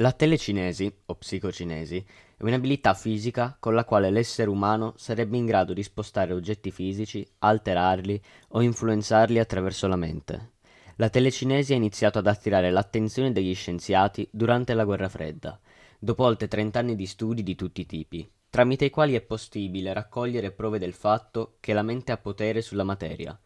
La telecinesi, o psicocinesi, è un'abilità fisica con la quale l'essere umano sarebbe in grado di spostare oggetti fisici, alterarli o influenzarli attraverso la mente. La telecinesi ha iniziato ad attirare l'attenzione degli scienziati durante la guerra fredda, dopo oltre 30 anni di studi di tutti i tipi, tramite i quali è possibile raccogliere prove del fatto che la mente ha potere sulla materia,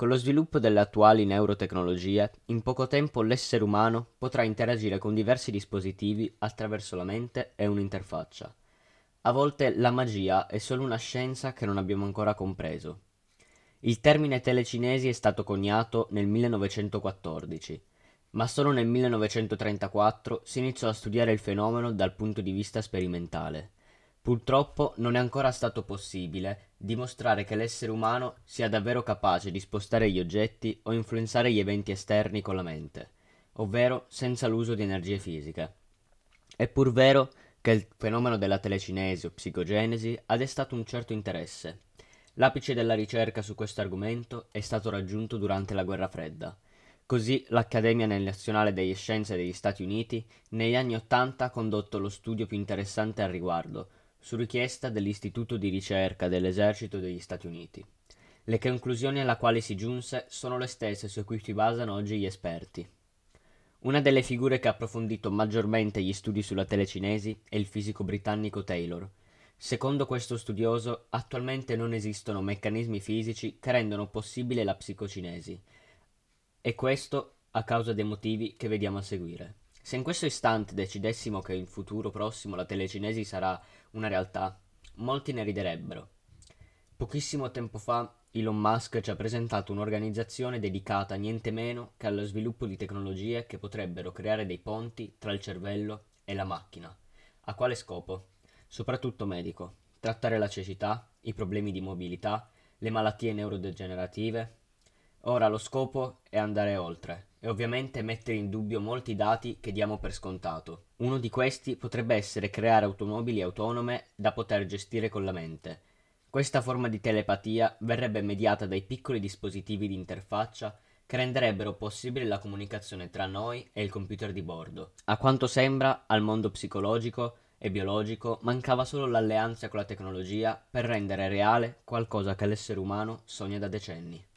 con lo sviluppo delle attuali neurotecnologie, in poco tempo l'essere umano potrà interagire con diversi dispositivi attraverso la mente e un'interfaccia. A volte la magia è solo una scienza che non abbiamo ancora compreso. Il termine telecinesi è stato coniato nel 1914, ma solo nel 1934 si iniziò a studiare il fenomeno dal punto di vista sperimentale. Purtroppo non è ancora stato possibile dimostrare che l'essere umano sia davvero capace di spostare gli oggetti o influenzare gli eventi esterni con la mente, ovvero senza l'uso di energie fisiche. È pur vero che il fenomeno della telecinesi o psicogenesi ha destato un certo interesse. L'apice della ricerca su questo argomento è stato raggiunto durante la guerra fredda. Così l'Accademia Nazionale delle Scienze degli Stati Uniti negli anni Ottanta ha condotto lo studio più interessante al riguardo, su richiesta dell'Istituto di ricerca dell'Esercito degli Stati Uniti. Le conclusioni alla quali si giunse sono le stesse su cui si basano oggi gli esperti. Una delle figure che ha approfondito maggiormente gli studi sulla telecinesi è il fisico britannico Taylor. Secondo questo studioso, attualmente non esistono meccanismi fisici che rendono possibile la psicocinesi, e questo a causa dei motivi che vediamo a seguire. Se in questo istante decidessimo che in futuro prossimo la telecinesi sarà una realtà, molti ne riderebbero. Pochissimo tempo fa Elon Musk ci ha presentato un'organizzazione dedicata niente meno che allo sviluppo di tecnologie che potrebbero creare dei ponti tra il cervello e la macchina. A quale scopo? Soprattutto medico. Trattare la cecità, i problemi di mobilità, le malattie neurodegenerative. Ora lo scopo è andare oltre e ovviamente mettere in dubbio molti dati che diamo per scontato. Uno di questi potrebbe essere creare automobili autonome da poter gestire con la mente. Questa forma di telepatia verrebbe mediata dai piccoli dispositivi di interfaccia che renderebbero possibile la comunicazione tra noi e il computer di bordo. A quanto sembra, al mondo psicologico e biologico mancava solo l'alleanza con la tecnologia per rendere reale qualcosa che l'essere umano sogna da decenni.